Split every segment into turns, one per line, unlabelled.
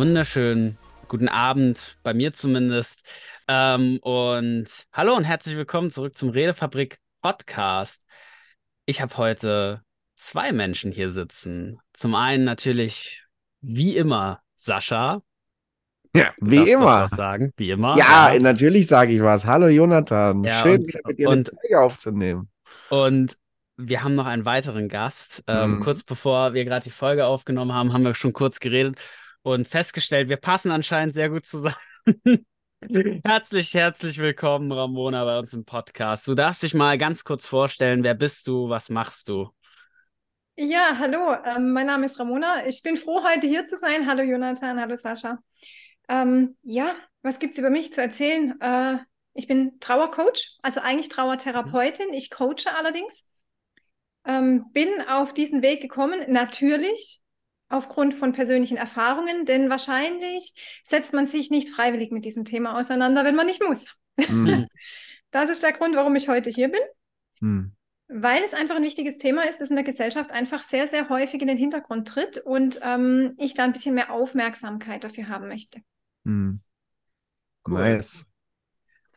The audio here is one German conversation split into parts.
wunderschönen guten Abend, bei mir zumindest. Ähm, und hallo und herzlich willkommen zurück zum Redefabrik Podcast. Ich habe heute zwei Menschen hier sitzen. Zum einen natürlich, wie immer, Sascha.
Ja, wie immer.
Sagen? Wie immer.
Ja, ja. natürlich sage ich was. Hallo Jonathan. Ja, Schön, und, mit dir und, eine Zeige aufzunehmen.
Und wir haben noch einen weiteren Gast. Ähm, mhm. Kurz bevor wir gerade die Folge aufgenommen haben, haben wir schon kurz geredet und festgestellt, wir passen anscheinend sehr gut zusammen. herzlich, herzlich willkommen, Ramona, bei uns im Podcast. Du darfst dich mal ganz kurz vorstellen, wer bist du, was machst du?
Ja, hallo, ähm, mein Name ist Ramona. Ich bin froh, heute hier zu sein. Hallo Jonathan, hallo Sascha. Ähm, ja, was gibt es über mich zu erzählen? Äh, ich bin Trauercoach, also eigentlich Trauertherapeutin. Ich coache allerdings. Ähm, bin auf diesen Weg gekommen, natürlich aufgrund von persönlichen Erfahrungen, denn wahrscheinlich setzt man sich nicht freiwillig mit diesem Thema auseinander, wenn man nicht muss. Mhm. Das ist der Grund, warum ich heute hier bin. Mhm. Weil es einfach ein wichtiges Thema ist, das in der Gesellschaft einfach sehr, sehr häufig in den Hintergrund tritt und ähm, ich da ein bisschen mehr Aufmerksamkeit dafür haben möchte. Mhm.
Cool. Nice.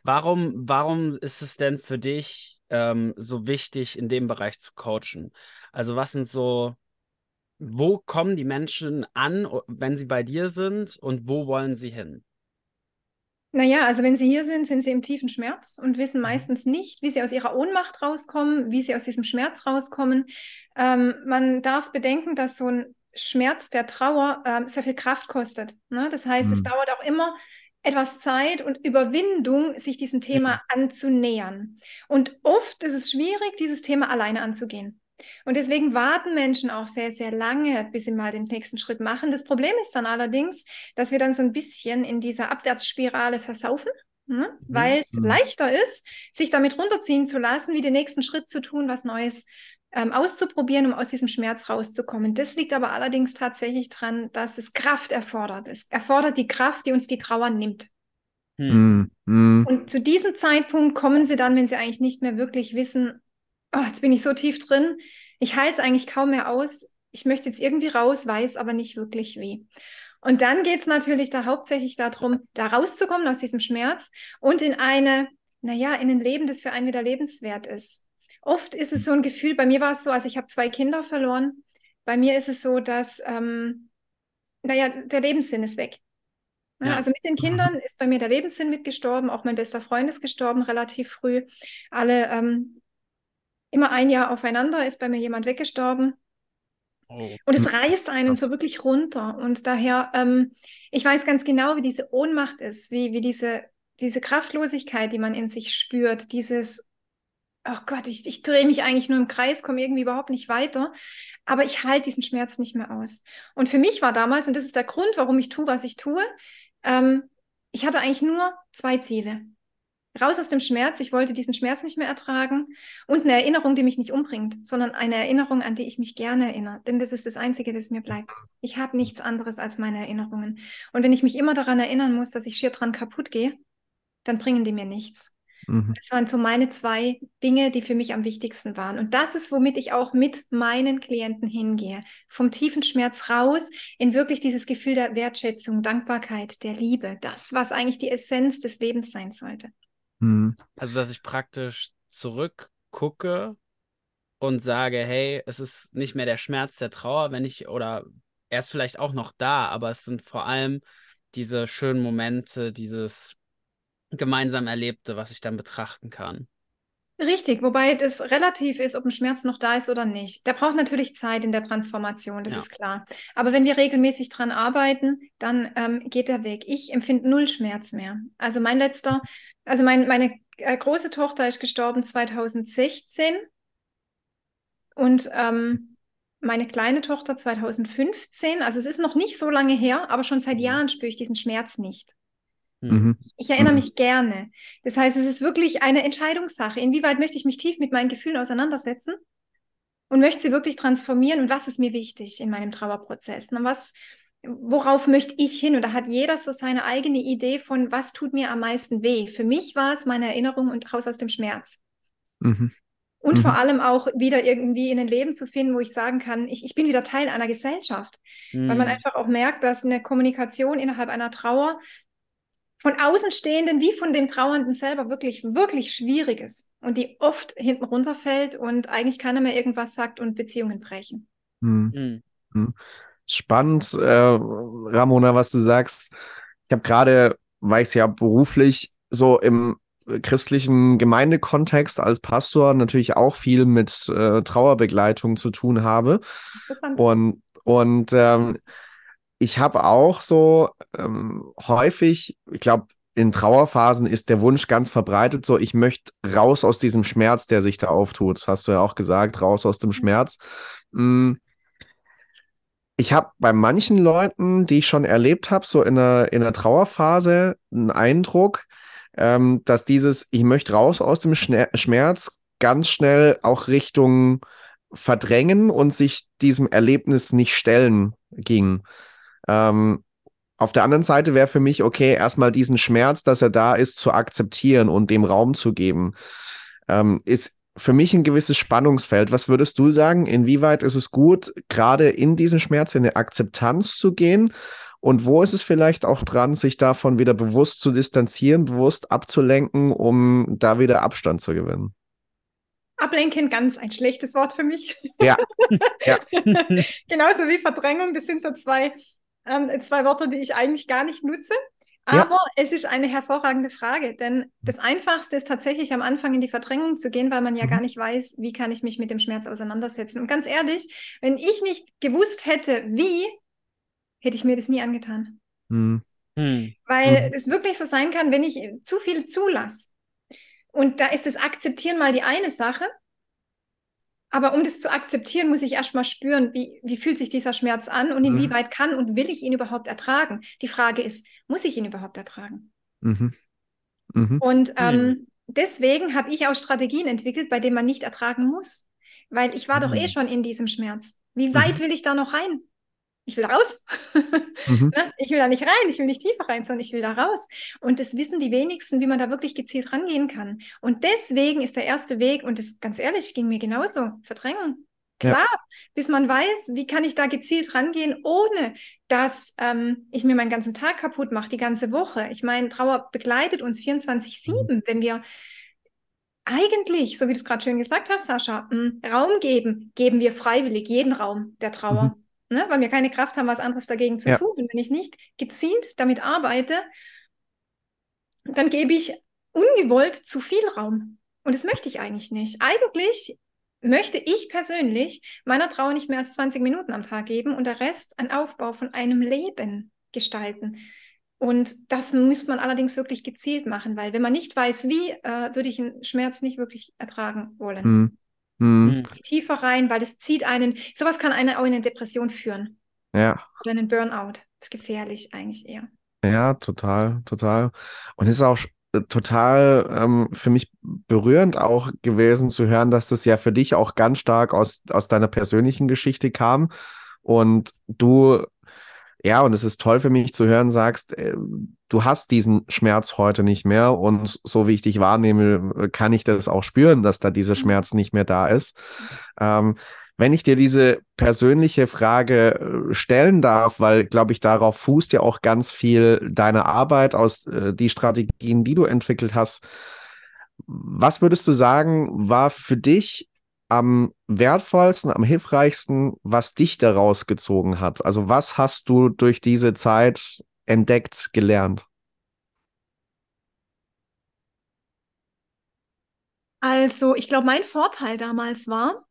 Warum, warum ist es denn für dich ähm, so wichtig, in dem Bereich zu coachen? Also, was sind so wo kommen die Menschen an, wenn sie bei dir sind und wo wollen sie hin?
Naja, also wenn sie hier sind, sind sie im tiefen Schmerz und wissen mhm. meistens nicht, wie sie aus ihrer Ohnmacht rauskommen, wie sie aus diesem Schmerz rauskommen. Ähm, man darf bedenken, dass so ein Schmerz der Trauer äh, sehr viel Kraft kostet. Ne? Das heißt, mhm. es dauert auch immer etwas Zeit und Überwindung, sich diesem Thema mhm. anzunähern. Und oft ist es schwierig, dieses Thema alleine anzugehen. Und deswegen warten Menschen auch sehr, sehr lange, bis sie mal den nächsten Schritt machen. Das Problem ist dann allerdings, dass wir dann so ein bisschen in dieser Abwärtsspirale versaufen, ne? Mhm. weil es mhm. leichter ist, sich damit runterziehen zu lassen, wie den nächsten Schritt zu tun, was Neues ähm, auszuprobieren, um aus diesem Schmerz rauszukommen. Das liegt aber allerdings tatsächlich daran, dass es Kraft erfordert. Es erfordert die Kraft, die uns die Trauer nimmt. Hm. Mhm. Und zu diesem Zeitpunkt kommen sie dann, wenn sie eigentlich nicht mehr wirklich wissen, oh, jetzt bin ich so tief drin, ich halte es eigentlich kaum mehr aus, ich möchte jetzt irgendwie raus, weiß aber nicht wirklich wie. Und dann geht es natürlich da hauptsächlich darum, da rauszukommen aus diesem Schmerz und in eine, naja, in ein Leben, das für einen wieder lebenswert ist. Oft ist es so ein Gefühl, bei mir war es so, also ich habe zwei Kinder verloren. Bei mir ist es so, dass, ähm, naja, der Lebenssinn ist weg. Ja. Also mit den Kindern ist bei mir der Lebenssinn mitgestorben, auch mein bester Freund ist gestorben relativ früh. Alle ähm, immer ein Jahr aufeinander ist bei mir jemand weggestorben. Oh. Und es reißt einen so wirklich runter. Und daher, ähm, ich weiß ganz genau, wie diese Ohnmacht ist, wie, wie diese, diese Kraftlosigkeit, die man in sich spürt, dieses, oh Gott, ich, ich drehe mich eigentlich nur im Kreis, komme irgendwie überhaupt nicht weiter, aber ich halte diesen Schmerz nicht mehr aus. Und für mich war damals, und das ist der Grund, warum ich tue, was ich tue, ähm, ich hatte eigentlich nur zwei Ziele raus aus dem Schmerz. Ich wollte diesen Schmerz nicht mehr ertragen und eine Erinnerung, die mich nicht umbringt, sondern eine Erinnerung, an die ich mich gerne erinnere. Denn das ist das Einzige, das mir bleibt. Ich habe nichts anderes als meine Erinnerungen. Und wenn ich mich immer daran erinnern muss, dass ich schier dran kaputt gehe, dann bringen die mir nichts. Mhm. Das waren so meine zwei Dinge, die für mich am wichtigsten waren. Und das ist, womit ich auch mit meinen Klienten hingehe. Vom tiefen Schmerz raus in wirklich dieses Gefühl der Wertschätzung, Dankbarkeit, der Liebe. Das, was eigentlich die Essenz des Lebens sein sollte.
Mhm. Also, dass ich praktisch zurückgucke und sage, hey, es ist nicht mehr der Schmerz der Trauer, wenn ich, oder er ist vielleicht auch noch da, aber es sind vor allem diese schönen Momente, dieses gemeinsam Erlebte, was ich dann betrachten kann.
Richtig, wobei das relativ ist, ob ein Schmerz noch da ist oder nicht. Der braucht natürlich Zeit in der Transformation, das ja. ist klar. Aber wenn wir regelmäßig dran arbeiten, dann ähm, geht der Weg. Ich empfinde null Schmerz mehr. Also mein letzter, also mein, meine äh, große Tochter ist gestorben 2016 und ähm, meine kleine Tochter 2015. Also es ist noch nicht so lange her, aber schon seit mhm. Jahren spüre ich diesen Schmerz nicht. Mhm. Ich erinnere mhm. mich gerne. Das heißt, es ist wirklich eine Entscheidungssache. Inwieweit möchte ich mich tief mit meinen Gefühlen auseinandersetzen und möchte sie wirklich transformieren und was ist mir wichtig in meinem Trauerprozess? Und was, worauf möchte ich hin? Und da hat jeder so seine eigene Idee von, was tut mir am meisten weh. Für mich war es meine Erinnerung und raus aus dem Schmerz. Mhm. Und mhm. vor allem auch wieder irgendwie in ein Leben zu finden, wo ich sagen kann, ich, ich bin wieder Teil einer Gesellschaft. Mhm. Weil man mhm. einfach auch merkt, dass eine Kommunikation innerhalb einer Trauer von Außenstehenden wie von dem Trauernden selber wirklich, wirklich schwierig ist und die oft hinten runterfällt und eigentlich keiner mehr irgendwas sagt und Beziehungen brechen.
Mhm. Mhm. Spannend, äh, Ramona, was du sagst. Ich habe gerade, weil ich es ja beruflich so im christlichen Gemeindekontext als Pastor natürlich auch viel mit äh, Trauerbegleitung zu tun habe. Und, und ähm, ich habe auch so ähm, häufig, ich glaube, in Trauerphasen ist der Wunsch ganz verbreitet, so ich möchte raus aus diesem Schmerz, der sich da auftut. Das hast du ja auch gesagt, raus aus dem mhm. Schmerz. Mm. Ich habe bei manchen Leuten, die ich schon erlebt habe, so in einer, in einer Trauerphase, einen Eindruck, ähm, dass dieses, ich möchte raus aus dem Schmerz, ganz schnell auch Richtung Verdrängen und sich diesem Erlebnis nicht stellen ging. Ähm, auf der anderen Seite wäre für mich okay, erstmal diesen Schmerz, dass er da ist, zu akzeptieren und dem Raum zu geben. Ähm, ist für mich ein gewisses Spannungsfeld. Was würdest du sagen? Inwieweit ist es gut, gerade in diesen Schmerz in eine Akzeptanz zu gehen? Und wo ist es vielleicht auch dran, sich davon wieder bewusst zu distanzieren, bewusst abzulenken, um da wieder Abstand zu gewinnen?
Ablenken, ganz ein schlechtes Wort für mich.
Ja. ja.
Genauso wie Verdrängung, das sind so zwei, ähm, zwei Worte, die ich eigentlich gar nicht nutze. Aber ja. es ist eine hervorragende Frage, denn das Einfachste ist tatsächlich am Anfang in die Verdrängung zu gehen, weil man ja mhm. gar nicht weiß, wie kann ich mich mit dem Schmerz auseinandersetzen. Und ganz ehrlich, wenn ich nicht gewusst hätte, wie, hätte ich mir das nie angetan. Mhm. Weil mhm. es wirklich so sein kann, wenn ich zu viel zulasse. Und da ist das Akzeptieren mal die eine Sache. Aber um das zu akzeptieren, muss ich erst mal spüren, wie, wie fühlt sich dieser Schmerz an und mhm. inwieweit kann und will ich ihn überhaupt ertragen. Die Frage ist, muss ich ihn überhaupt ertragen? Mhm. Mhm. Und ähm, deswegen habe ich auch Strategien entwickelt, bei denen man nicht ertragen muss. Weil ich war doch eh mhm. schon in diesem Schmerz. Wie weit mhm. will ich da noch rein? Ich will raus. Mhm. Ne? ich will da nicht rein, ich will nicht tiefer rein, sondern ich will da raus. Und das wissen die wenigsten, wie man da wirklich gezielt rangehen kann. Und deswegen ist der erste Weg, und das ganz ehrlich, ging mir genauso, Verdrängung. Klar, ja. bis man weiß, wie kann ich da gezielt rangehen, ohne dass ähm, ich mir meinen ganzen Tag kaputt mache, die ganze Woche. Ich meine, Trauer begleitet uns 24-7, mhm. wenn wir eigentlich, so wie du es gerade schön gesagt hast, Sascha, Raum geben, geben wir freiwillig jeden Raum der Trauer. Mhm ne? weil wir keine Kraft haben, was anderes dagegen zu ja. tun. Und wenn ich nicht gezielt damit arbeite, dann gebe ich ungewollt zu viel Raum. Und das möchte ich eigentlich nicht. Eigentlich möchte ich persönlich meiner Trauer nicht mehr als 20 Minuten am Tag geben und der Rest ein Aufbau von einem Leben gestalten. Und das muss man allerdings wirklich gezielt machen, weil wenn man nicht weiß, wie, äh, würde ich einen Schmerz nicht wirklich ertragen wollen. Mhm. Mhm. Tiefer rein, weil es zieht einen, sowas kann einen auch in eine Depression führen.
Ja.
Oder einen Burnout. Das ist gefährlich eigentlich eher.
Ja, total, total. Und es ist auch äh, total ähm, für mich berührend auch gewesen zu hören, dass das ja für dich auch ganz stark aus, aus deiner persönlichen Geschichte kam und du ja, und es ist toll für mich zu hören, sagst, äh, du hast diesen Schmerz heute nicht mehr und so wie ich dich wahrnehme, kann ich das auch spüren, dass da dieser mhm. Schmerz nicht mehr da ist. Ähm, wenn ich dir diese persönliche Frage äh, stellen darf, weil, glaube ich, darauf fußt ja auch ganz viel deine Arbeit aus äh, die Strategien, die du entwickelt hast. Was würdest du sagen, war für dich am wertvollsten, am hilfreichsten, was dich daraus gezogen hat? Also was hast du durch diese Zeit entdeckt, gelernt?
Also, ich glaube, mein Vorteil damals war,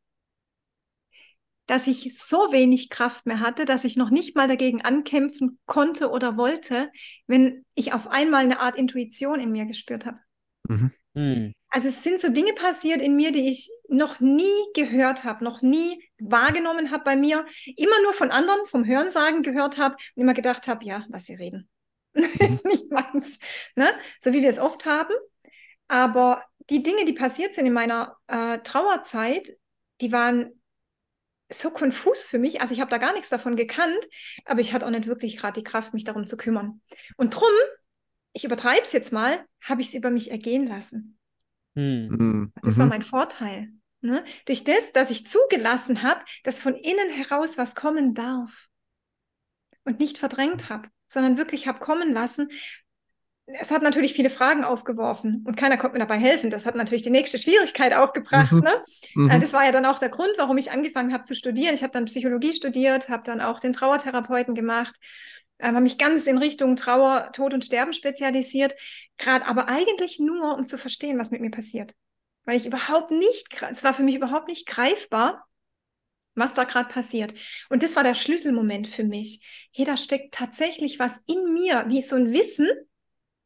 dass ich so wenig Kraft mehr hatte, dass ich noch nicht mal dagegen ankämpfen konnte oder wollte, wenn ich auf einmal eine Art Intuition in mir gespürt habe. Mhm. Hm. Also es sind so Dinge passiert in mir, die ich noch nie gehört habe, noch nie wahrgenommen habe bei mir, immer nur von anderen, vom Hörensagen gehört habe und immer gedacht habe, ja, lass sie reden. Mhm. ist nicht meins. Ne? So wie wir es oft haben. Aber die Dinge, die passiert sind in meiner äh, Trauerzeit, die waren so konfus für mich. Also ich habe da gar nichts davon gekannt, aber ich hatte auch nicht wirklich gerade die Kraft, mich darum zu kümmern. Und drum ich übertreibe es jetzt mal, habe ich es über mich ergehen lassen. Hm. Mhm. Das war mhm. mein Vorteil. Ne? Durch das, dass ich zugelassen habe, dass von innen heraus was kommen darf. Und nicht verdrängt habe, sondern wirklich habe kommen lassen. Es hat natürlich viele Fragen aufgeworfen und keiner konnte mir dabei helfen. Das hat natürlich die nächste Schwierigkeit aufgebracht. Mhm. Ne? Mhm. Äh, das war ja dann auch der Grund, warum ich angefangen habe zu studieren. Ich habe dann Psychologie studiert, habe dann auch den Trauertherapeuten gemacht, habe mich ganz in Richtung Trauer, Tod und Sterben spezialisiert. Gerade aber eigentlich nur, um zu verstehen, was mit mir passiert weil ich überhaupt nicht, es war für mich überhaupt nicht greifbar, was da gerade passiert. Und das war der Schlüsselmoment für mich. Hier, da steckt tatsächlich was in mir, wie so ein Wissen,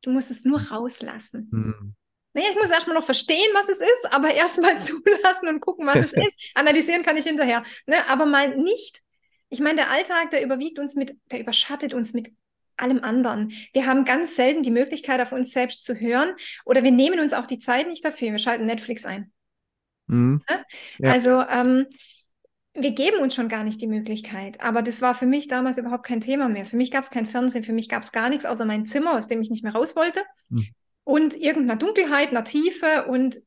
du musst es nur rauslassen. Hm. Naja, ich muss erstmal noch verstehen, was es ist, aber erstmal zulassen und gucken, was es ist. Analysieren kann ich hinterher. Ne? Aber mal nicht. Ich meine, der Alltag, der überwiegt uns mit, der überschattet uns mit allem anderen. Wir haben ganz selten die Möglichkeit, auf uns selbst zu hören oder wir nehmen uns auch die Zeit nicht dafür. Wir schalten Netflix ein. Mhm. Ja? Also ähm, wir geben uns schon gar nicht die Möglichkeit. Aber das war für mich damals überhaupt kein Thema mehr. Für mich gab es kein Fernsehen, für mich gab es gar nichts außer mein Zimmer, aus dem ich nicht mehr raus wollte. Mhm. Und irgendeiner Dunkelheit, einer Tiefe und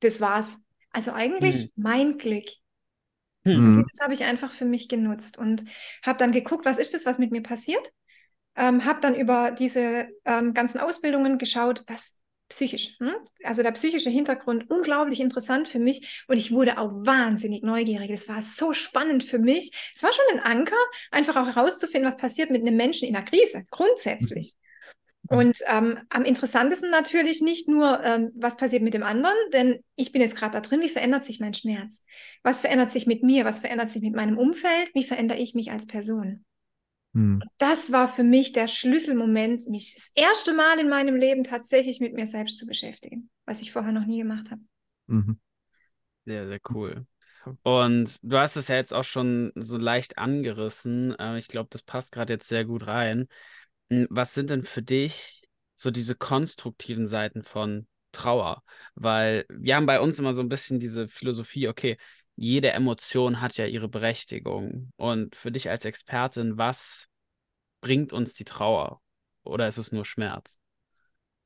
das war's. Also eigentlich mhm. mein Glück. Mhm. Dieses habe ich einfach für mich genutzt und habe dann geguckt, was ist das, was mit mir passiert? ähm, habe dann über diese ähm, ganzen Ausbildungen geschaut, was psychisch, hm? also der psychische Hintergrund unglaublich interessant für mich und ich wurde auch wahnsinnig neugierig. Es war so spannend für mich. Es war schon ein Anker, einfach auch herauszufinden, was passiert mit einem Menschen in der Krise, grundsätzlich. Mhm. Und ähm, am interessantesten natürlich nicht nur, ähm, was passiert mit dem anderen, denn ich bin jetzt gerade da drin, wie verändert sich mein Schmerz? Was verändert sich mit mir? Was verändert sich mit meinem Umfeld? Wie verändere ich mich als Person? Hm. Das war für mich der Schlüsselmoment, mich das erste Mal in meinem Leben tatsächlich mit mir selbst zu beschäftigen, was ich vorher noch nie gemacht habe. Mhm.
Sehr, sehr cool. Und du hast es ja jetzt auch schon so leicht angerissen. Ich glaube, das passt gerade jetzt sehr gut rein. Hm, was sind denn für dich so diese konstruktiven Seiten von Trauer? Weil wir haben bei uns immer so ein bisschen diese Philosophie, okay, jede Emotion hat ja ihre Berechtigung. Und für dich als Expertin, was bringt uns die Trauer? Oder ist es nur Schmerz?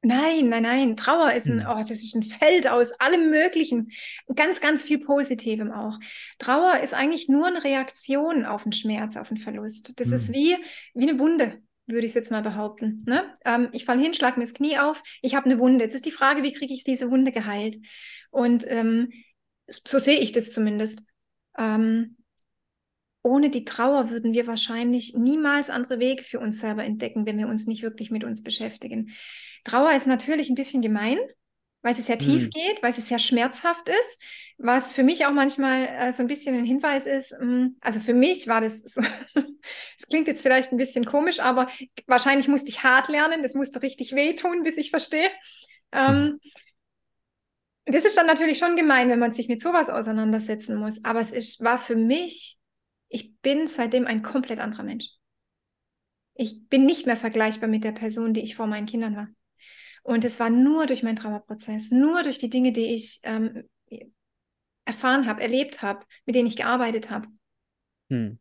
Nein, nein, nein. Trauer ist ein, hm. oh, das ist ein Feld aus allem Möglichen. Ganz, ganz viel Positivem auch. Trauer ist eigentlich nur eine Reaktion auf den Schmerz, auf den Verlust. Das hm. ist wie, wie eine Wunde, würde ich es jetzt mal behaupten. Ne? Ähm, ich falle hin, schlage mir das Knie auf, ich habe eine Wunde. Jetzt ist die Frage, wie kriege ich diese Wunde geheilt? Und ähm, so sehe ich das zumindest. Ähm, ohne die Trauer würden wir wahrscheinlich niemals andere Wege für uns selber entdecken, wenn wir uns nicht wirklich mit uns beschäftigen. Trauer ist natürlich ein bisschen gemein, weil sie sehr tief hm. geht, weil sie sehr schmerzhaft ist, was für mich auch manchmal äh, so ein bisschen ein Hinweis ist. Mh, hm, also für mich war das so, es klingt jetzt vielleicht ein bisschen komisch, aber wahrscheinlich musste ich hart lernen, das musste richtig wehtun, bis ich verstehe. Ähm, das ist dann natürlich schon gemein, wenn man sich mit sowas auseinandersetzen muss. Aber es ist, war für mich, ich bin seitdem ein komplett anderer Mensch. Ich bin nicht mehr vergleichbar mit der Person, die ich vor meinen Kindern war. Und es war nur durch meinen Trauerprozess, nur durch die Dinge, die ich ähm, erfahren habe, erlebt habe, mit denen ich gearbeitet habe. Hm.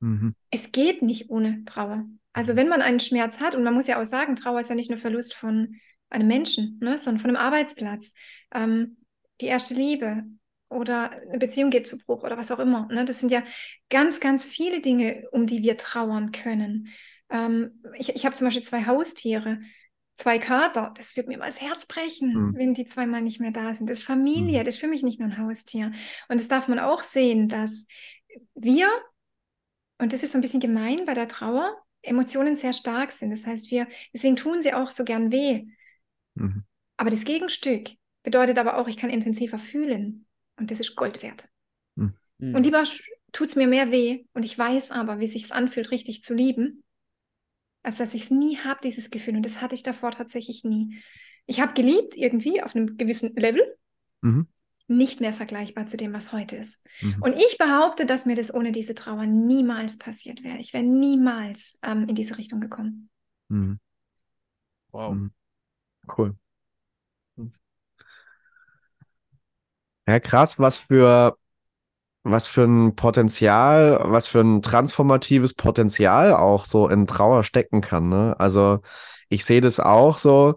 Mhm. Es geht nicht ohne Trauer. Also wenn man einen Schmerz hat, und man muss ja auch sagen, Trauer ist ja nicht nur Verlust von einem Menschen, ne, sondern von einem Arbeitsplatz, ähm, die erste Liebe oder eine Beziehung geht zu Bruch oder was auch immer. Ne? Das sind ja ganz, ganz viele Dinge, um die wir trauern können. Ähm, ich ich habe zum Beispiel zwei Haustiere, zwei Kater. Das wird mir mal das Herz brechen, mhm. wenn die zweimal nicht mehr da sind. Das ist Familie, mhm. das ist für mich nicht nur ein Haustier. Und das darf man auch sehen, dass wir, und das ist so ein bisschen gemein bei der Trauer, Emotionen sehr stark sind. Das heißt, wir, deswegen tun sie auch so gern weh. Mhm. Aber das Gegenstück bedeutet aber auch, ich kann intensiver fühlen. Und das ist Gold wert. Mhm. Und lieber tut es mir mehr weh und ich weiß aber, wie es sich anfühlt, richtig zu lieben, als dass ich es nie habe, dieses Gefühl. Und das hatte ich davor tatsächlich nie. Ich habe geliebt, irgendwie auf einem gewissen Level. Mhm. Nicht mehr vergleichbar zu dem, was heute ist. Mhm. Und ich behaupte, dass mir das ohne diese Trauer niemals passiert wäre. Ich wäre niemals ähm, in diese Richtung gekommen. Mhm.
Wow. Mhm. Cool. Ja, krass, was für, was für ein Potenzial, was für ein transformatives Potenzial auch so in Trauer stecken kann. Ne? Also ich sehe das auch so,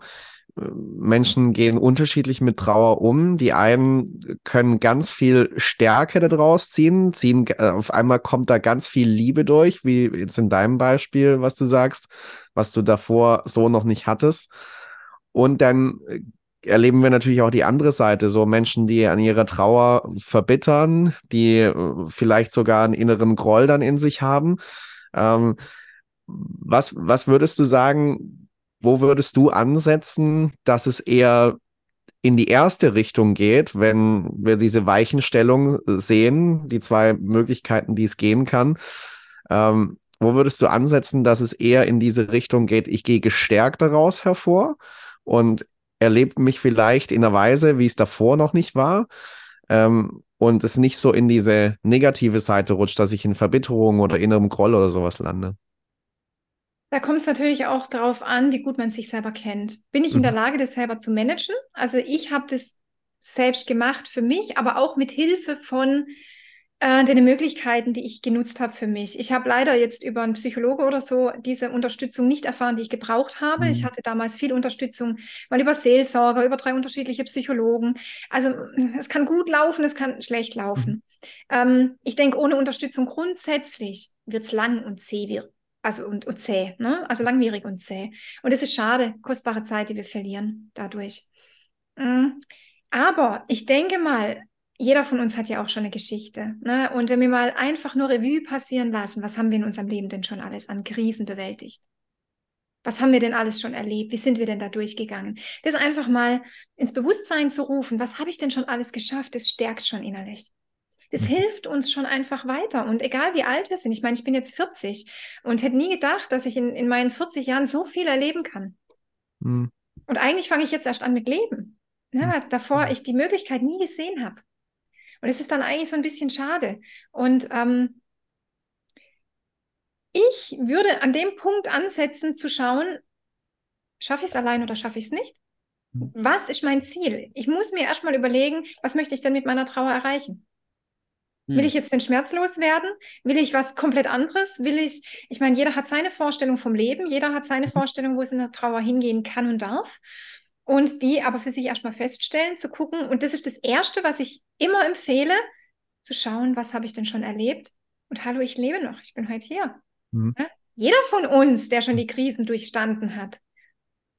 Menschen gehen unterschiedlich mit Trauer um. Die einen können ganz viel Stärke daraus ziehen, ziehen, äh, auf einmal kommt da ganz viel Liebe durch, wie jetzt in deinem Beispiel, was du sagst, was du davor so noch nicht hattest. Und dann erleben wir natürlich auch die andere Seite, so Menschen, die an ihrer Trauer verbittern, die äh, vielleicht sogar einen inneren Groll dann in sich haben. Ähm, was, was würdest du sagen, wo würdest du ansetzen, dass es eher in die erste Richtung geht, wenn wir diese Weichenstellung sehen, die zwei Möglichkeiten, die es gehen kann? Ähm, wo würdest du ansetzen, dass es eher in diese Richtung geht, ich gehe gestärkt daraus hervor und erlebe mich vielleicht in einer Weise, wie es davor noch nicht war? Ähm, und es nicht so in diese negative Seite rutscht, dass ich in Verbitterung oder innerem Groll oder sowas lande.
Da kommt es natürlich auch darauf an, wie gut man sich selber kennt. Bin ich in der mhm. Lage, das selber zu managen? Also ich habe das selbst gemacht für mich, aber auch mit Hilfe von äh, den Möglichkeiten, die ich genutzt habe für mich. Ich habe leider jetzt über einen Psychologe oder so diese Unterstützung nicht erfahren, die ich gebraucht habe. Mhm. Ich hatte damals viel Unterstützung, mal über Seelsorger, über drei unterschiedliche Psychologen. Also es kann gut laufen, es kann schlecht laufen. Mhm. Ähm, ich denke, ohne Unterstützung grundsätzlich wird es lang und zäh wird also und, und zäh, ne? also langwierig und zäh. Und es ist schade, kostbare Zeit, die wir verlieren dadurch. Mm. Aber ich denke mal, jeder von uns hat ja auch schon eine Geschichte. Ne? Und wenn wir mal einfach nur Revue passieren lassen, was haben wir in unserem Leben denn schon alles an Krisen bewältigt? Was haben wir denn alles schon erlebt? Wie sind wir denn da durchgegangen? Das einfach mal ins Bewusstsein zu rufen, was habe ich denn schon alles geschafft, das stärkt schon innerlich. Das mhm. hilft uns schon einfach weiter. Und egal wie alt wir sind, ich meine, ich bin jetzt 40 und hätte nie gedacht, dass ich in, in meinen 40 Jahren so viel erleben kann. Mhm. Und eigentlich fange ich jetzt erst an mit Leben. Ne, mhm. davor ich die Möglichkeit nie gesehen habe. Und es ist dann eigentlich so ein bisschen schade. Und ähm, ich würde an dem Punkt ansetzen, zu schauen, schaffe ich es allein oder schaffe ich es nicht? Mhm. Was ist mein Ziel? Ich muss mir erstmal überlegen, was möchte ich denn mit meiner Trauer erreichen? Will hm. ich jetzt den Schmerz loswerden? Will ich was komplett anderes? Will ich, ich meine, jeder hat seine Vorstellung vom Leben, jeder hat seine mhm. Vorstellung, wo es in der Trauer hingehen kann und darf. Und die aber für sich erstmal feststellen, zu gucken. Und das ist das Erste, was ich immer empfehle, zu schauen, was habe ich denn schon erlebt? Und hallo, ich lebe noch, ich bin heute hier. Mhm. Ja? Jeder von uns, der schon die Krisen durchstanden hat,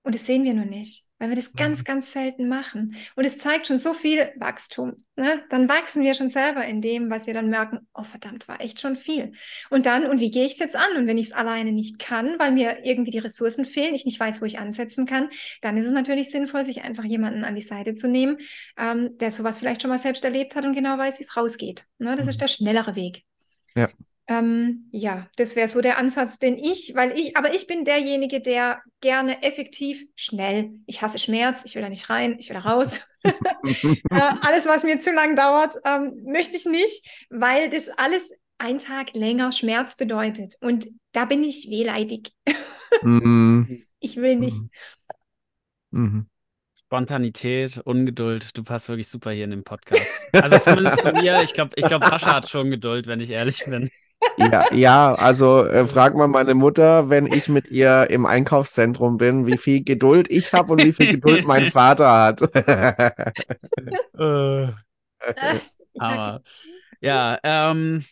und das sehen wir nur nicht, weil wir das ganz, mhm. ganz selten machen. Und es zeigt schon so viel Wachstum. Ne? Dann wachsen wir schon selber in dem, was wir dann merken, oh verdammt, war echt schon viel. Und dann, und wie gehe ich es jetzt an? Und wenn ich es alleine nicht kann, weil mir irgendwie die Ressourcen fehlen, ich nicht weiß, wo ich ansetzen kann, dann ist es natürlich sinnvoll, sich einfach jemanden an die Seite zu nehmen, ähm, der sowas vielleicht schon mal selbst erlebt hat und genau weiß, wie es rausgeht. Ne? Das mhm. ist der schnellere Weg.
Ja.
Ähm, ja, das wäre so der Ansatz, den ich, weil ich, aber ich bin derjenige, der gerne effektiv schnell, ich hasse Schmerz, ich will da nicht rein, ich will da raus. äh, alles, was mir zu lang dauert, ähm, möchte ich nicht, weil das alles ein Tag länger Schmerz bedeutet. Und da bin ich wehleidig. mm. Ich will nicht.
Mm. Spontanität, Ungeduld, du passt wirklich super hier in den Podcast. Also zumindest zu mir, ich glaube, ich glaub, Sascha hat schon Geduld, wenn ich ehrlich bin.
Ja, ja also äh, frag mal meine Mutter, wenn ich mit ihr im Einkaufszentrum bin, wie viel Geduld ich habe und wie viel Geduld mein Vater hat.
äh, aber ja, ähm,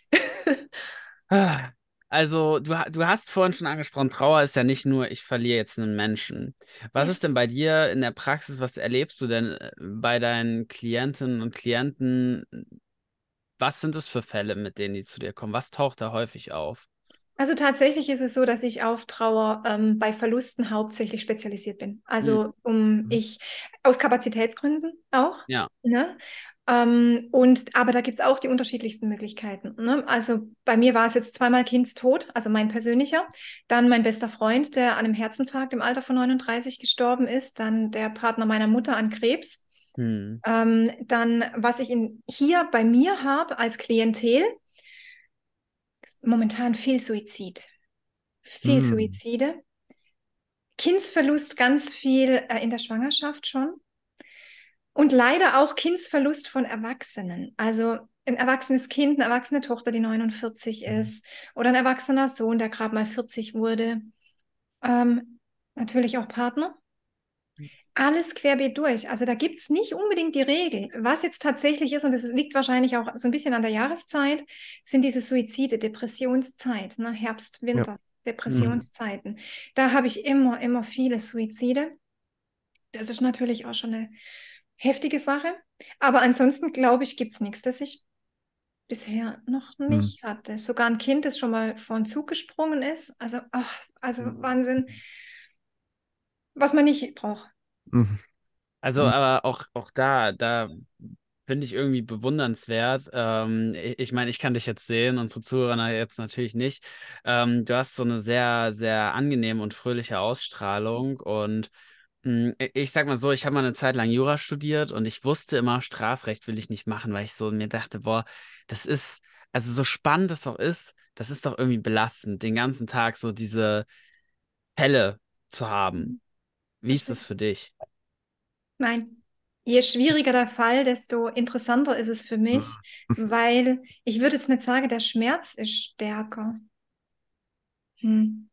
also du, du hast vorhin schon angesprochen, Trauer ist ja nicht nur, ich verliere jetzt einen Menschen. Was ist denn bei dir in der Praxis, was erlebst du denn äh, bei deinen Klientinnen und Klienten? Was sind es für Fälle, mit denen die zu dir kommen? Was taucht da häufig auf?
Also tatsächlich ist es so, dass ich auf Trauer ähm, bei Verlusten hauptsächlich spezialisiert bin. Also mhm. um mhm. ich aus Kapazitätsgründen auch.
Ja.
Ne? Ähm, und aber da gibt es auch die unterschiedlichsten Möglichkeiten. Ne? Also bei mir war es jetzt zweimal Kindstod, also mein persönlicher, dann mein bester Freund, der an einem Herzinfarkt im Alter von 39 gestorben ist, dann der Partner meiner Mutter an Krebs hm. Ähm, dann, was ich in, hier bei mir habe als Klientel, momentan viel Suizid. Viel hm. Suizide. Kindsverlust ganz viel äh, in der Schwangerschaft schon. Und leider auch Kindsverlust von Erwachsenen. Also ein erwachsenes Kind, eine erwachsene Tochter, die 49 mhm. ist, oder ein erwachsener Sohn, der gerade mal 40 wurde. Ähm, natürlich auch Partner. Alles querbeet durch. Also da gibt es nicht unbedingt die Regel. Was jetzt tatsächlich ist, und das liegt wahrscheinlich auch so ein bisschen an der Jahreszeit, sind diese Suizide, Depressionszeit, ne? Herbst, Winter, ja. Depressionszeiten. Mhm. Da habe ich immer, immer viele Suizide. Das ist natürlich auch schon eine heftige Sache. Aber ansonsten, glaube ich, gibt es nichts, das ich bisher noch mhm. nicht mhm. hatte. Sogar ein Kind, das schon mal vor einen Zug gesprungen ist. Also, ach, also mhm. Wahnsinn. Was man nicht braucht.
Mhm. Also, mhm. aber auch, auch da, da finde ich irgendwie bewundernswert. Ähm, ich, meine, ich kann dich jetzt sehen, unsere Zuhörer jetzt natürlich nicht. Ähm, du hast so eine sehr, sehr angenehme und fröhliche Ausstrahlung und mh, hm, ich sag mal so, ich habe mal eine Zeit lang Jura studiert und ich wusste immer, Strafrecht will ich nicht machen, weil ich so mir dachte, boah, das ist, also so spannend es auch ist, das ist doch irgendwie belastend, den ganzen Tag so diese Fälle zu haben. Wie ist das für dich?
Nein. Je schwieriger der Fall, desto interessanter ist es für mich, weil ich würde jetzt nicht sagen, der Schmerz ist stärker. Hm.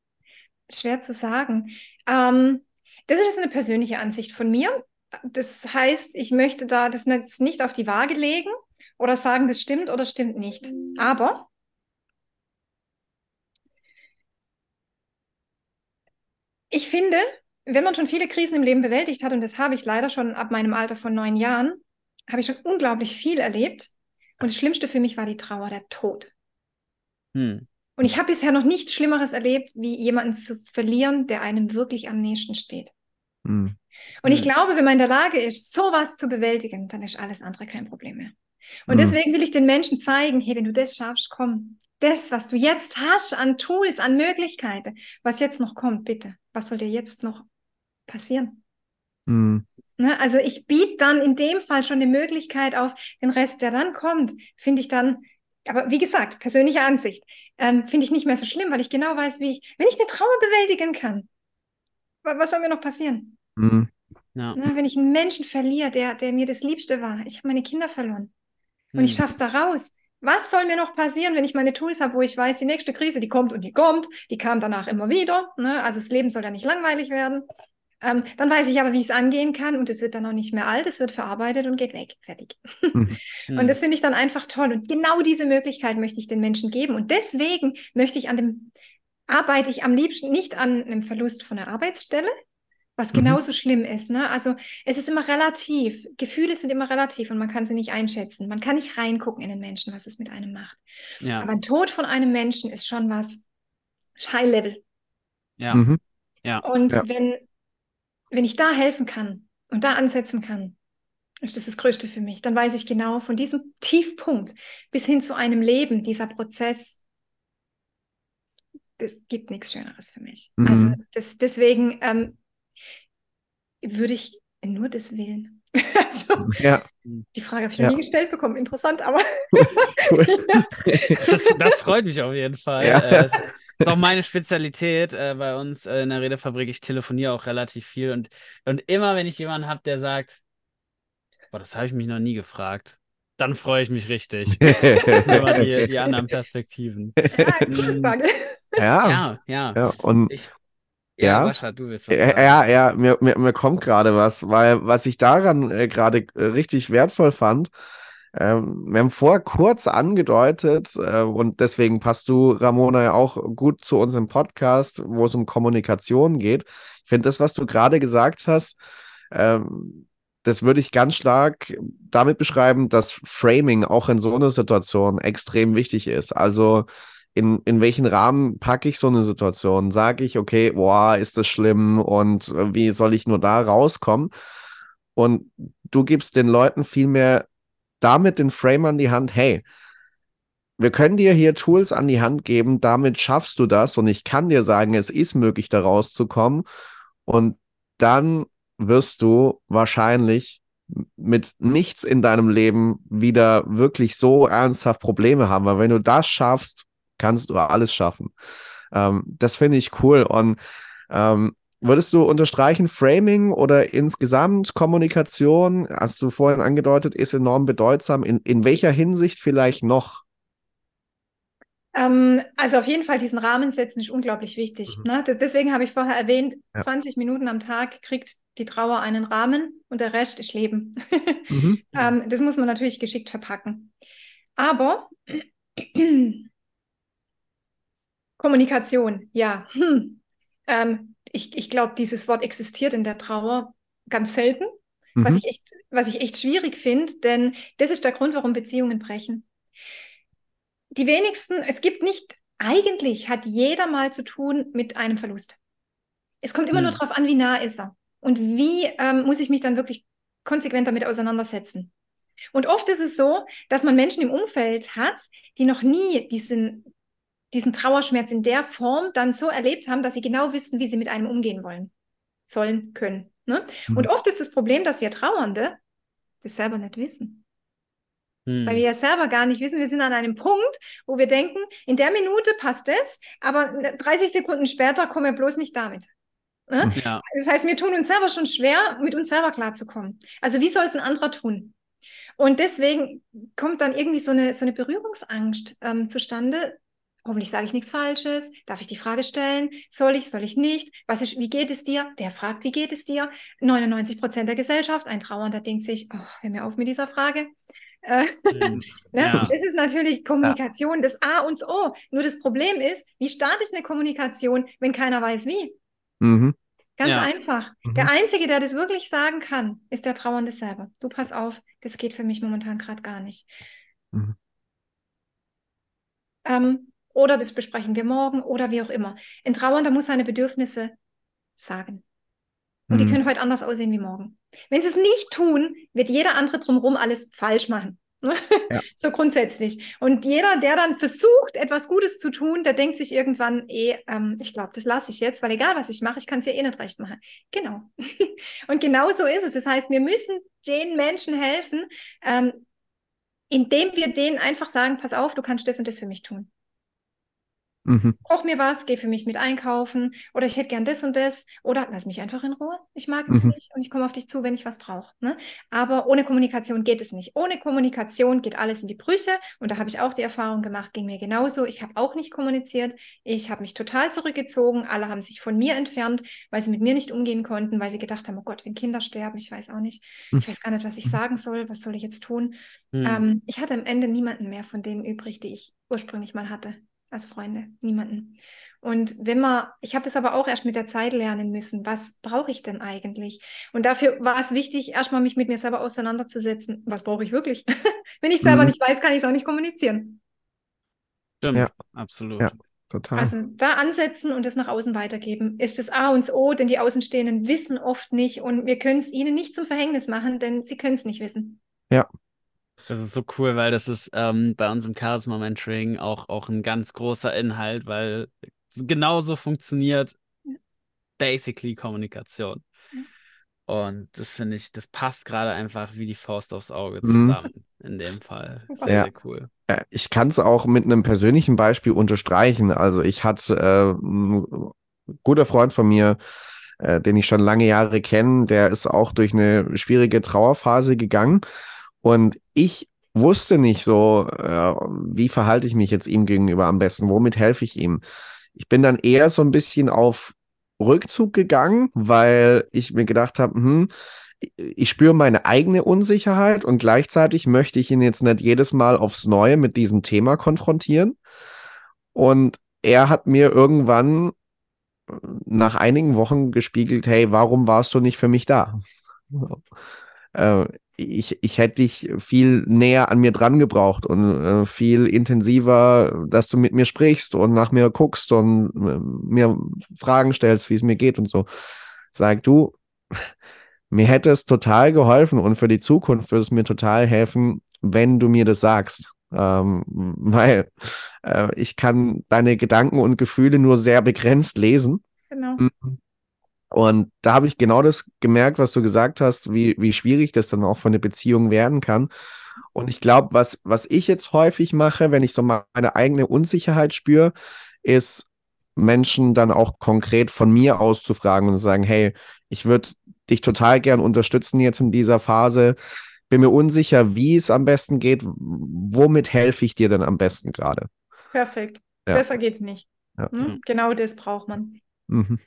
Schwer zu sagen. Ähm, das ist jetzt eine persönliche Ansicht von mir. Das heißt, ich möchte da das jetzt nicht auf die Waage legen oder sagen, das stimmt oder stimmt nicht. Aber ich finde, wenn man schon viele Krisen im Leben bewältigt hat, und das habe ich leider schon ab meinem Alter von neun Jahren, habe ich schon unglaublich viel erlebt. Und das Schlimmste für mich war die Trauer, der Tod. Hm. Und ich habe bisher noch nichts Schlimmeres erlebt, wie jemanden zu verlieren, der einem wirklich am nächsten steht. Hm. Und ich hm. glaube, wenn man in der Lage ist, sowas zu bewältigen, dann ist alles andere kein Problem mehr. Und hm. deswegen will ich den Menschen zeigen, hey, wenn du das schaffst, komm, das, was du jetzt hast an Tools, an Möglichkeiten, was jetzt noch kommt, bitte, was soll dir jetzt noch passieren. Mhm. Ne, also ich biete dann in dem Fall schon eine Möglichkeit auf, den Rest, der dann kommt, finde ich dann, aber wie gesagt, persönliche Ansicht, ähm, finde ich nicht mehr so schlimm, weil ich genau weiß, wie ich, wenn ich eine Trauer bewältigen kann, was soll mir noch passieren? Mhm. Ja. Ne, wenn ich einen Menschen verliere, der, der mir das Liebste war, ich habe meine Kinder verloren und mhm. ich schaffe es da raus. Was soll mir noch passieren, wenn ich meine Tools habe, wo ich weiß, die nächste Krise, die kommt und die kommt, die kam danach immer wieder. Ne? Also das Leben soll ja nicht langweilig werden. Ähm, dann weiß ich aber, wie ich es angehen kann und es wird dann auch nicht mehr alt, es wird verarbeitet und geht weg. Fertig. Mhm. und das finde ich dann einfach toll. Und genau diese Möglichkeit möchte ich den Menschen geben. Und deswegen möchte ich an dem, arbeite ich am liebsten nicht an einem Verlust von der Arbeitsstelle, was mhm. genauso schlimm ist. Ne? Also es ist immer relativ. Gefühle sind immer relativ und man kann sie nicht einschätzen. Man kann nicht reingucken in den Menschen, was es mit einem macht. Ja. Aber ein Tod von einem Menschen ist schon was High Level.
Ja. Mhm.
ja. Und ja. wenn wenn ich da helfen kann und da ansetzen kann, ist das das Größte für mich. Dann weiß ich genau, von diesem Tiefpunkt bis hin zu einem Leben, dieser Prozess, das gibt nichts Schöneres für mich. Mhm. Also das, deswegen ähm, würde ich nur des Willen. also, ja. Die Frage habe ich ja. noch nie gestellt bekommen. Interessant, aber.
das, das, freut mich auf jeden Fall. Ja. Äh, ist auch meine Spezialität äh, bei uns äh, in der Redefabrik. Ich telefoniere auch relativ viel und, und immer, wenn ich jemanden habe, der sagt, boah, das habe ich mich noch nie gefragt, dann freue ich mich richtig. immer die, die anderen Perspektiven.
Ja,
ja, ja.
ja. und
ich, ja, ja, Sascha, du willst was
sagen. Ja, ja, mir, mir, mir kommt gerade was, weil was ich daran äh, gerade äh, richtig wertvoll fand, ähm, wir haben vorher kurz angedeutet, äh, und deswegen passt du, Ramona, ja auch gut zu unserem Podcast, wo es um Kommunikation geht. Ich finde das, was du gerade gesagt hast, ähm, das würde ich ganz stark damit beschreiben, dass Framing auch in so einer Situation extrem wichtig ist. Also in, in welchen Rahmen packe ich so eine Situation? Sage ich, okay, boah, ist das schlimm und äh, wie soll ich nur da rauskommen? Und du gibst den Leuten viel mehr damit den Frame an die Hand, hey, wir können dir hier Tools an die Hand geben, damit schaffst du das. Und ich kann dir sagen, es ist möglich, da rauszukommen. Und dann wirst du wahrscheinlich mit nichts in deinem Leben wieder wirklich so ernsthaft Probleme haben, weil wenn du das schaffst, kannst du alles schaffen. Ähm, das finde ich cool. Und ähm, Würdest du unterstreichen, Framing oder insgesamt Kommunikation, hast du vorhin angedeutet, ist enorm bedeutsam. In, in welcher Hinsicht vielleicht noch?
Ähm, also auf jeden Fall diesen Rahmen setzen ist unglaublich wichtig. Mhm. Ne? Deswegen habe ich vorher erwähnt, ja. 20 Minuten am Tag kriegt die Trauer einen Rahmen und der Rest ist Leben. Mhm. ähm, das muss man natürlich geschickt verpacken. Aber Kommunikation, ja. Hm. Ähm, ich ich glaube, dieses Wort existiert in der Trauer ganz selten, mhm. was, ich echt, was ich echt schwierig finde, denn das ist der Grund, warum Beziehungen brechen. Die wenigsten, es gibt nicht, eigentlich hat jeder mal zu tun mit einem Verlust. Es kommt immer mhm. nur darauf an, wie nah ist er und wie ähm, muss ich mich dann wirklich konsequent damit auseinandersetzen. Und oft ist es so, dass man Menschen im Umfeld hat, die noch nie diesen, diesen Trauerschmerz in der Form dann so erlebt haben, dass sie genau wüssten, wie sie mit einem umgehen wollen, sollen, können. Ne? Mhm. Und oft ist das Problem, dass wir Trauernde das selber nicht wissen. Mhm. Weil wir ja selber gar nicht wissen, wir sind an einem Punkt, wo wir denken, in der Minute passt es, aber 30 Sekunden später kommen wir bloß nicht damit. Ne? Ja. Das heißt, wir tun uns selber schon schwer, mit uns selber klarzukommen. Also wie soll es ein anderer tun? Und deswegen kommt dann irgendwie so eine, so eine Berührungsangst ähm, zustande. Hoffentlich sage ich nichts Falsches. Darf ich die Frage stellen? Soll ich, soll ich nicht? Was ist, wie geht es dir? Der fragt, wie geht es dir? 99 Prozent der Gesellschaft, ein Trauernder denkt sich, oh, hör mir auf mit dieser Frage. Äh, ne? ja. Das ist natürlich Kommunikation, ja. das A und das O. Nur das Problem ist, wie starte ich eine Kommunikation, wenn keiner weiß wie? Mhm. Ganz ja. einfach. Mhm. Der Einzige, der das wirklich sagen kann, ist der Trauernde selber. Du pass auf, das geht für mich momentan gerade gar nicht. Mhm. Ähm, oder das besprechen wir morgen oder wie auch immer. Ein Trauernder muss seine Bedürfnisse sagen. Und mhm. die können heute anders aussehen wie morgen. Wenn sie es nicht tun, wird jeder andere drumherum alles falsch machen. Ja. so grundsätzlich. Und jeder, der dann versucht, etwas Gutes zu tun, der denkt sich irgendwann, eh, ähm, ich glaube, das lasse ich jetzt, weil egal was ich mache, ich kann es ja eh nicht recht machen. Genau. und genau so ist es. Das heißt, wir müssen den Menschen helfen, ähm, indem wir denen einfach sagen, pass auf, du kannst das und das für mich tun. Mhm. Koch mir was, geh für mich mit einkaufen oder ich hätte gern das und das oder lass mich einfach in Ruhe. Ich mag es mhm. nicht und ich komme auf dich zu, wenn ich was brauche. Ne? Aber ohne Kommunikation geht es nicht. Ohne Kommunikation geht alles in die Brüche und da habe ich auch die Erfahrung gemacht, ging mir genauso. Ich habe auch nicht kommuniziert. Ich habe mich total zurückgezogen. Alle haben sich von mir entfernt, weil sie mit mir nicht umgehen konnten, weil sie gedacht haben, oh Gott, wenn Kinder sterben, ich weiß auch nicht. Mhm. Ich weiß gar nicht, was ich mhm. sagen soll. Was soll ich jetzt tun? Mhm. Ähm, ich hatte am Ende niemanden mehr von denen übrig, die ich ursprünglich mal hatte als Freunde, niemanden. Und wenn man, ich habe das aber auch erst mit der Zeit lernen müssen, was brauche ich denn eigentlich? Und dafür war es wichtig, erstmal mich mit mir selber auseinanderzusetzen. Was brauche ich wirklich? wenn ich selber mhm. nicht weiß, kann ich es auch nicht kommunizieren.
Stimmt, ja. absolut. Ja.
Total. Also da ansetzen und das nach außen weitergeben, ist das A und das O, denn die Außenstehenden wissen oft nicht und wir können es ihnen nicht zum Verhängnis machen, denn sie können es nicht wissen.
Ja,
das ist so cool, weil das ist ähm, bei uns im Charisma Mentoring auch, auch ein ganz großer Inhalt, weil genauso funktioniert basically Kommunikation. Und das finde ich, das passt gerade einfach wie die Faust aufs Auge mhm. zusammen mhm. in dem Fall. Sehr, ja. sehr cool.
Ich kann es auch mit einem persönlichen Beispiel unterstreichen. Also ich hatte äh, ein guter Freund von mir, äh, den ich schon lange Jahre kenne, der ist auch durch eine schwierige Trauerphase gegangen. Und ich wusste nicht so, äh, wie verhalte ich mich jetzt ihm gegenüber am besten, womit helfe ich ihm. Ich bin dann eher so ein bisschen auf Rückzug gegangen, weil ich mir gedacht habe, hm, ich spüre meine eigene Unsicherheit und gleichzeitig möchte ich ihn jetzt nicht jedes Mal aufs Neue mit diesem Thema konfrontieren. Und er hat mir irgendwann nach einigen Wochen gespiegelt, hey, warum warst du nicht für mich da? Äh, ich, ich hätte dich viel näher an mir dran gebraucht und äh, viel intensiver, dass du mit mir sprichst und nach mir guckst und äh, mir Fragen stellst, wie es mir geht und so. Sag du, mir hätte es total geholfen und für die Zukunft würde es mir total helfen, wenn du mir das sagst. Ähm, weil äh, ich kann deine Gedanken und Gefühle nur sehr begrenzt lesen. Genau. Und da habe ich genau das gemerkt, was du gesagt hast, wie, wie schwierig das dann auch von der Beziehung werden kann. Und ich glaube, was, was ich jetzt häufig mache, wenn ich so meine eigene Unsicherheit spüre, ist Menschen dann auch konkret von mir aus zu fragen und zu sagen, hey, ich würde dich total gern unterstützen jetzt in dieser Phase. Bin mir unsicher, wie es am besten geht. Womit helfe ich dir denn am besten gerade?
Perfekt.
Ja.
Besser geht's nicht.
Ja.
Hm? Genau das braucht man.
Mhm.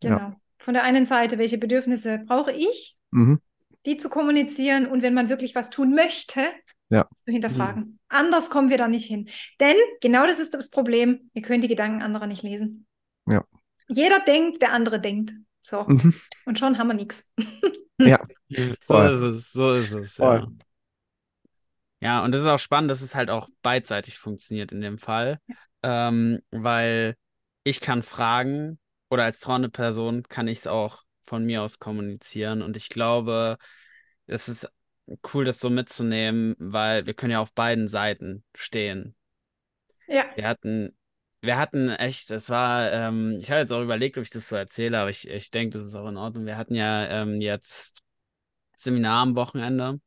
Ja.
Von der einen Seite, welche Bedürfnisse brauche ich,
Mhm.
die zu kommunizieren und wenn man wirklich was tun möchte,
Ja.
zu hinterfragen. Anders kommen wir da nicht hin. Denn genau das ist das Problem, wir können die Gedanken anderer nicht lesen.
Ja.
Jeder denkt, der andere denkt. So.
Mhm.
Und schon haben wir nichts.
Ja.
So
Voll.
ist es, so ist es. Ja. ja, und das ist auch spannend, dass es halt auch beidseitig funktioniert in dem Fall, ähm, weil ich kann fragen oder als trauernde Person kann ich es auch von mir aus kommunizieren und ich glaube, es ist cool, das so mitzunehmen, weil wir können ja auf beiden Seiten stehen.
Ja.
Wir hatten, wir hatten echt, es war, ähm, ich habe jetzt auch überlegt, ob ich das so erzähle, aber ich, ich denke, das ist auch in Ordnung. Wir hatten ja ähm, jetzt Seminar am Wochenende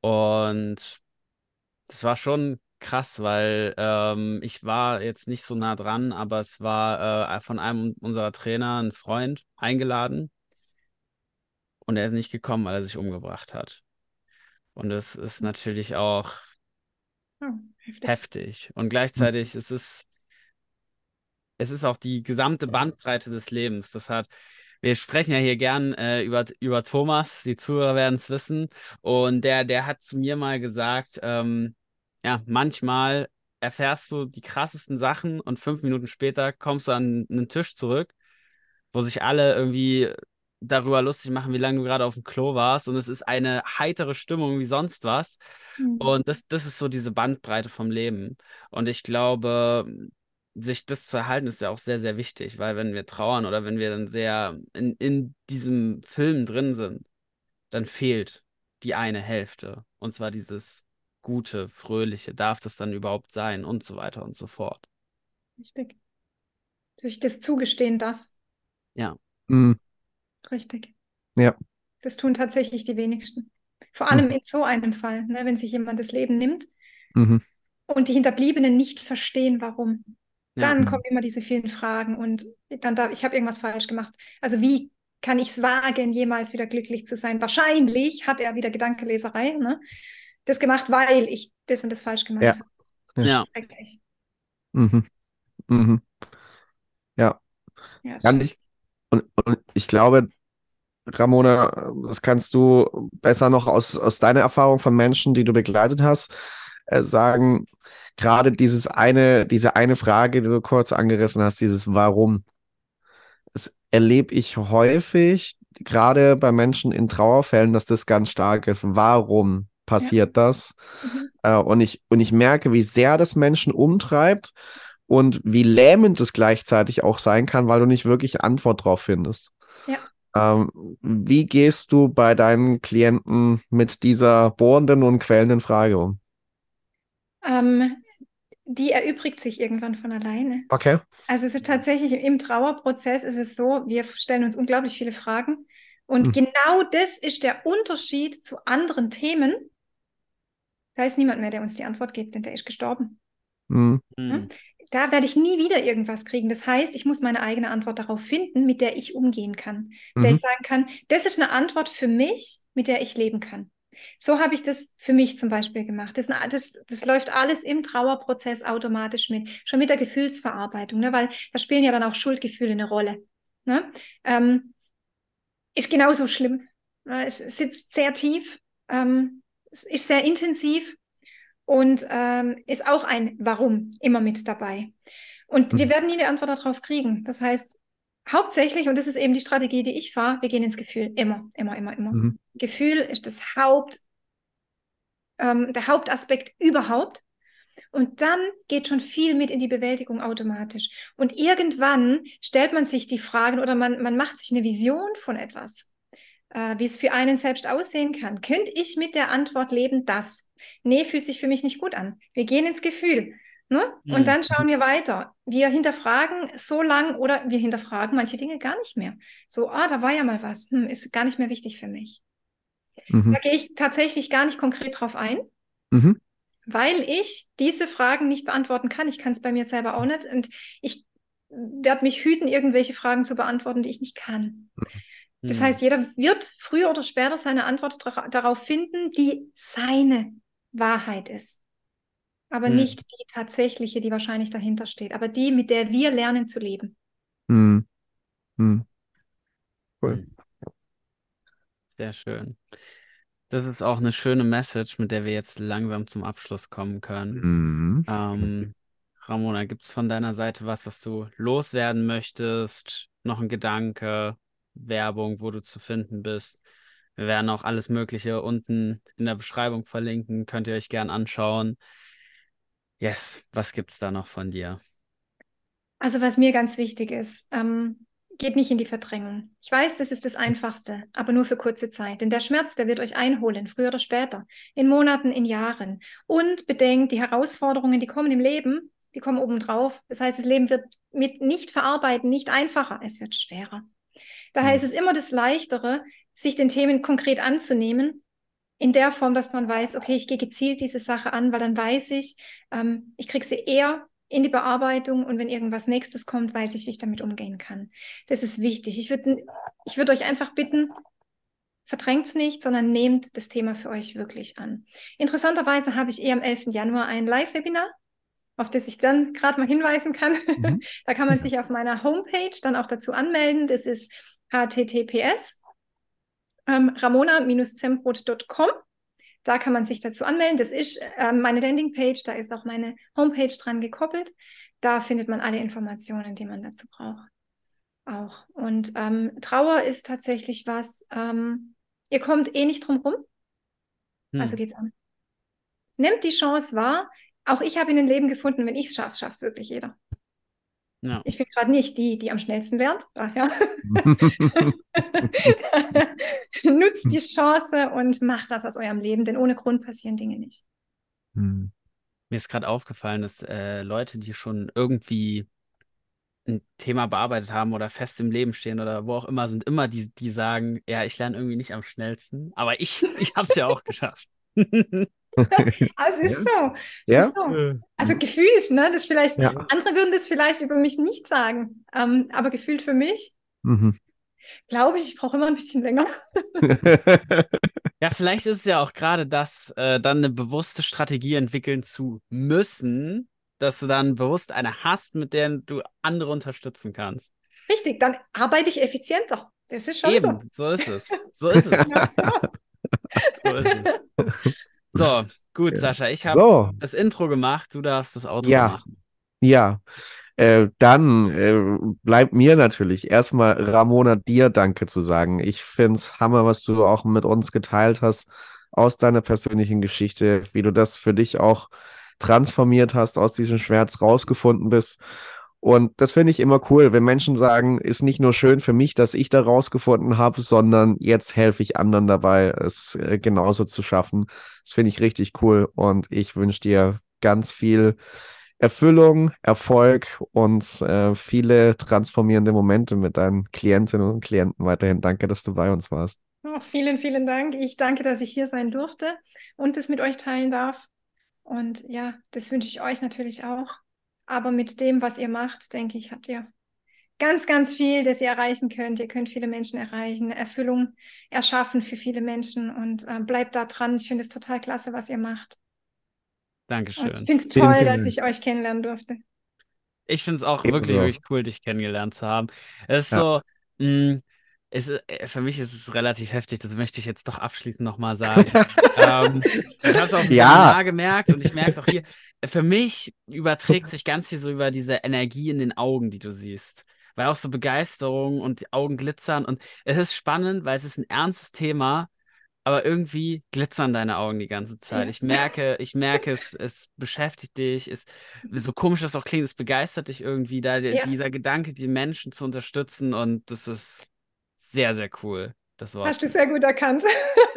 und das war schon krass, weil ähm, ich war jetzt nicht so nah dran, aber es war äh, von einem unserer Trainer ein Freund eingeladen und er ist nicht gekommen, weil er sich umgebracht hat. Und das ist natürlich auch
Oh, heftig.
heftig. Und gleichzeitig ist es, es ist auch die gesamte Bandbreite des Lebens. Das hat, wir sprechen ja hier gern äh, über, über Thomas, die Zuhörer werden es wissen. Und der, der hat zu mir mal gesagt, ähm, ja, manchmal erfährst du die krassesten Sachen und fünf Minuten später kommst du an einen Tisch zurück, wo sich alle irgendwie darüber lustig machen, wie lange du gerade auf dem Klo warst. Und es ist eine heitere Stimmung wie sonst was.
Mhm.
Und das, das ist so diese Bandbreite vom Leben. Und ich glaube, sich das zu erhalten, ist ja auch sehr, sehr wichtig, weil wenn wir trauern oder wenn wir dann sehr in, in diesem Film drin sind, dann fehlt die eine Hälfte. Und zwar dieses Gute, Fröhliche, darf das dann überhaupt sein und so weiter und so fort.
Richtig. Sich das zugestehen, das.
Mhm.
Richtig.
Ja.
Das tun tatsächlich die wenigsten. Vor allem in so einem Fall, ne, wenn sich jemand das Leben nimmt
Mhm.
und die Hinterbliebenen nicht verstehen, warum.
Ja.
Dann
Mhm.
kommen immer diese vielen Fragen und dann darf ich habe irgendwas falsch gemacht. Also wie kann ich es wagen, jemals wieder glücklich zu sein? Wahrscheinlich hat er wieder Gedankeleserei, ne? Das gemacht, weil ich das und das falsch gemacht
Ja.
habe.
Ja.
Mhm. Mhm.
Ja,
Ja, und ich, und, und ich glaube, Ramona, das kannst du besser noch aus, aus deiner Erfahrung von Menschen, die du begleitet hast, äh, sagen. Gerade dieses eine, diese eine Frage, die du kurz angerissen hast, dieses Warum. Das erlebe ich häufig, gerade bei Menschen in Trauerfällen, dass das ganz stark ist. Warum passiert das?
Mhm.
Äh, und ich, und ich merke, wie sehr das Menschen umtreibt und wie lähmend es gleichzeitig auch sein kann, weil du nicht wirklich Antwort drauf findest.
Ja.
Ähm, wie gehst du bei deinen Klienten mit dieser bohrenden und quälenden Frage um?
Ähm, die erübrigt sich irgendwann von alleine.
Okay.
Also es ist tatsächlich im Trauerprozess ist es so, wir stellen uns unglaublich viele Fragen und
Hm.
genau das ist der Unterschied zu anderen Themen. Da ist niemand mehr, der uns die Antwort gibt, denn der ist gestorben.
Mhm.
Mhm.
Da werde ich nie wieder irgendwas kriegen. Das heißt, ich muss meine eigene Antwort darauf finden, mit der ich umgehen kann. Der
Mhm.
ich sagen kann, das ist eine Antwort für mich, mit der ich leben kann. So habe ich das für mich zum Beispiel gemacht. Das, das, das läuft alles im Trauerprozess automatisch mit, schon mit der Gefühlsverarbeitung, ne? weil da spielen ja dann auch Schuldgefühle eine Rolle. Ne? Ähm, ist genauso schlimm. Ne? Es sitzt sehr tief, ähm, ist sehr intensiv und ähm, ist auch ein Warum immer mit dabei. Und wir
Mhm.
werden nie eine Antwort darauf kriegen. Das heißt, hauptsächlich, und das ist eben die Strategie, die ich fahre, wir gehen ins Gefühl. Immer, immer, immer, immer.
Mhm.
Gefühl ist das Haupt, ähm, der Hauptaspekt überhaupt. Und dann geht schon viel mit in die Bewältigung automatisch. Und irgendwann stellt man sich die Fragen oder man, man macht sich eine Vision von etwas, äh, wie es für einen selbst aussehen kann. Könnte ich mit der Antwort leben, das? Nee, fühlt sich für mich nicht gut an. Wir gehen ins Gefühl. Ne?
Mhm.
Und dann schauen wir weiter. Wir hinterfragen so lang oder wir hinterfragen manche Dinge gar nicht mehr. So, ah, da war ja mal was, hm, ist gar nicht mehr wichtig für mich.
Mhm.
Da gehe ich tatsächlich gar nicht konkret drauf ein,
Mhm.
weil ich diese Fragen nicht beantworten kann. Ich kann es bei mir selber auch nicht. Und ich werde mich hüten, irgendwelche Fragen zu beantworten, die ich nicht kann. Das
Mhm.
heißt, jeder wird früher oder später seine Antwort darauf finden, die seine Wahrheit ist. aber hm. nicht die tatsächliche, die wahrscheinlich dahinter steht, aber die, mit der wir lernen zu leben. Hm.
Hm. Cool. Hm. Sehr schön. Das ist auch eine schöne Message, mit der wir jetzt langsam zum Abschluss kommen können. Mhm. Ähm, Ramona, gibt es von deiner Seite was, was du loswerden möchtest? Noch ein Gedanke, Werbung, wo du zu finden bist? Wir werden auch alles Mögliche unten in der Beschreibung verlinken. Könnt ihr euch gern anschauen. Yes, was gibt es da noch von dir?
Also, was mir ganz wichtig ist, ähm, geht nicht in die Verdrängung. Ich weiß, das ist das Einfachste, aber nur für kurze Zeit. Denn der Schmerz, der wird euch einholen, früher oder später, in Monaten, in Jahren. Und bedenkt, die Herausforderungen, die kommen im Leben, die kommen obendrauf. Das heißt, das Leben wird mit nicht verarbeiten nicht einfacher, es wird schwerer. Daher ist es immer das Leichtere, sich den Themen konkret anzunehmen, in der Form, dass man weiß, okay, ich gehe gezielt diese Sache an, weil dann weiß ich, ähm, ich kriege sie eher in die Bearbeitung und wenn irgendwas nächstes kommt, weiß ich, wie ich damit umgehen kann. Das ist wichtig. Ich würde ich würd euch einfach bitten, verdrängt es nicht, sondern nehmt das Thema für euch wirklich an. Interessanterweise habe ich eh am 11. Januar ein Live-Webinar auf das ich dann gerade mal hinweisen kann. Mhm. da kann man sich auf meiner Homepage dann auch dazu anmelden. Das ist https ähm, ramona-zembrot.com. Da kann man sich dazu anmelden. Das ist äh, meine Landingpage, da ist auch meine Homepage dran gekoppelt. Da findet man alle Informationen, die man dazu braucht. Auch. Und ähm, Trauer ist tatsächlich was, ähm, ihr kommt eh nicht drum rum. Hm. Also geht's an. Nehmt die Chance wahr, auch ich habe in den Leben gefunden, wenn ich es schaffe, schafft es wirklich jeder. Ja. Ich bin gerade nicht die, die am schnellsten lernt. Daher nutzt die Chance und macht das aus eurem Leben, denn ohne Grund passieren Dinge nicht.
Hm. Mir ist gerade aufgefallen, dass äh, Leute, die schon irgendwie ein Thema bearbeitet haben oder fest im Leben stehen oder wo auch immer, sind immer die, die sagen, ja, ich lerne irgendwie nicht am schnellsten, aber ich, ich habe es ja auch geschafft.
also ist ja. so. Ja? Ist so. Also gefühlt, ne? Das vielleicht, ja. andere würden das vielleicht über mich nicht sagen, ähm, aber gefühlt für mich, mhm. glaube ich, ich brauche immer ein bisschen länger.
ja, vielleicht ist es ja auch gerade das, äh, dann eine bewusste Strategie entwickeln zu müssen, dass du dann bewusst eine hast, mit der du andere unterstützen kannst.
Richtig, dann arbeite ich effizienter. Das ist schon Eben,
so. so ist es. So ist es. so ist es. So, gut, Sascha, ich habe so. das Intro gemacht, du darfst das Auto
ja.
machen.
Ja, äh, dann äh, bleibt mir natürlich erstmal Ramona dir Danke zu sagen. Ich finde es Hammer, was du auch mit uns geteilt hast aus deiner persönlichen Geschichte, wie du das für dich auch transformiert hast, aus diesem Schmerz rausgefunden bist und das finde ich immer cool, wenn Menschen sagen, ist nicht nur schön für mich, dass ich da rausgefunden habe, sondern jetzt helfe ich anderen dabei, es äh, genauso zu schaffen. Das finde ich richtig cool und ich wünsche dir ganz viel Erfüllung, Erfolg und äh, viele transformierende Momente mit deinen Klientinnen und Klienten weiterhin. Danke, dass du bei uns warst.
Oh, vielen, vielen Dank. Ich danke, dass ich hier sein durfte und es mit euch teilen darf. Und ja, das wünsche ich euch natürlich auch. Aber mit dem, was ihr macht, denke ich, habt ihr ganz, ganz viel, das ihr erreichen könnt. Ihr könnt viele Menschen erreichen, Erfüllung erschaffen für viele Menschen und äh, bleibt da dran. Ich finde es total klasse, was ihr macht.
Dankeschön.
Und ich finde es toll, vielen, dass ich euch kennenlernen durfte.
Ich finde es auch Ebenso. wirklich, wirklich cool, dich kennengelernt zu haben. Es ist ja. so, mh, mm, es, äh, für mich ist es relativ heftig, das möchte ich jetzt doch abschließend nochmal sagen. ähm, ich habe es auch ja. Gemerkt und ich merke es auch hier. Für mich überträgt sich ganz viel so über diese Energie in den Augen, die du siehst. Weil auch so Begeisterung und die Augen glitzern und es ist spannend, weil es ist ein ernstes Thema, aber irgendwie glitzern deine Augen die ganze Zeit. Ich merke, ich merke, es, es beschäftigt dich, es, so komisch das auch klingt, es begeistert dich irgendwie, da ja. dieser Gedanke, die Menschen zu unterstützen und das ist sehr, sehr cool. Das
war's. Hast du sehr gut erkannt.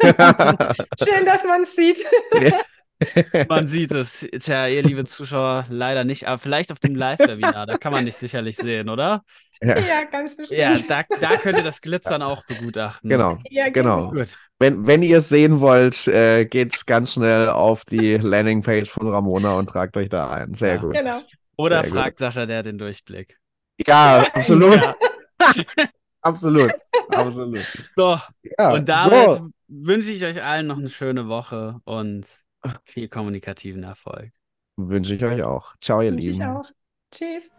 Schön, dass man es sieht.
man sieht es. Tja, ihr liebe Zuschauer, leider nicht, aber vielleicht auf dem Live-Webinar, da kann man dich sicherlich sehen, oder?
Ja, ja ganz bestimmt.
Ja, da, da könnt ihr das Glitzern auch begutachten.
Genau, ja, genau. Gut. Wenn, wenn ihr es sehen wollt, äh, geht's ganz schnell auf die Landingpage von Ramona und tragt euch da ein. Sehr ja. gut. Genau.
Oder Sehr fragt gut. Sascha, der hat den Durchblick.
Ja, absolut. Ja. Absolut, absolut.
So, ja, und damit so. wünsche ich euch allen noch eine schöne Woche und viel kommunikativen Erfolg.
Wünsche ich euch auch. Ciao, ihr
Wünsche
Lieben.
Ich auch. Tschüss.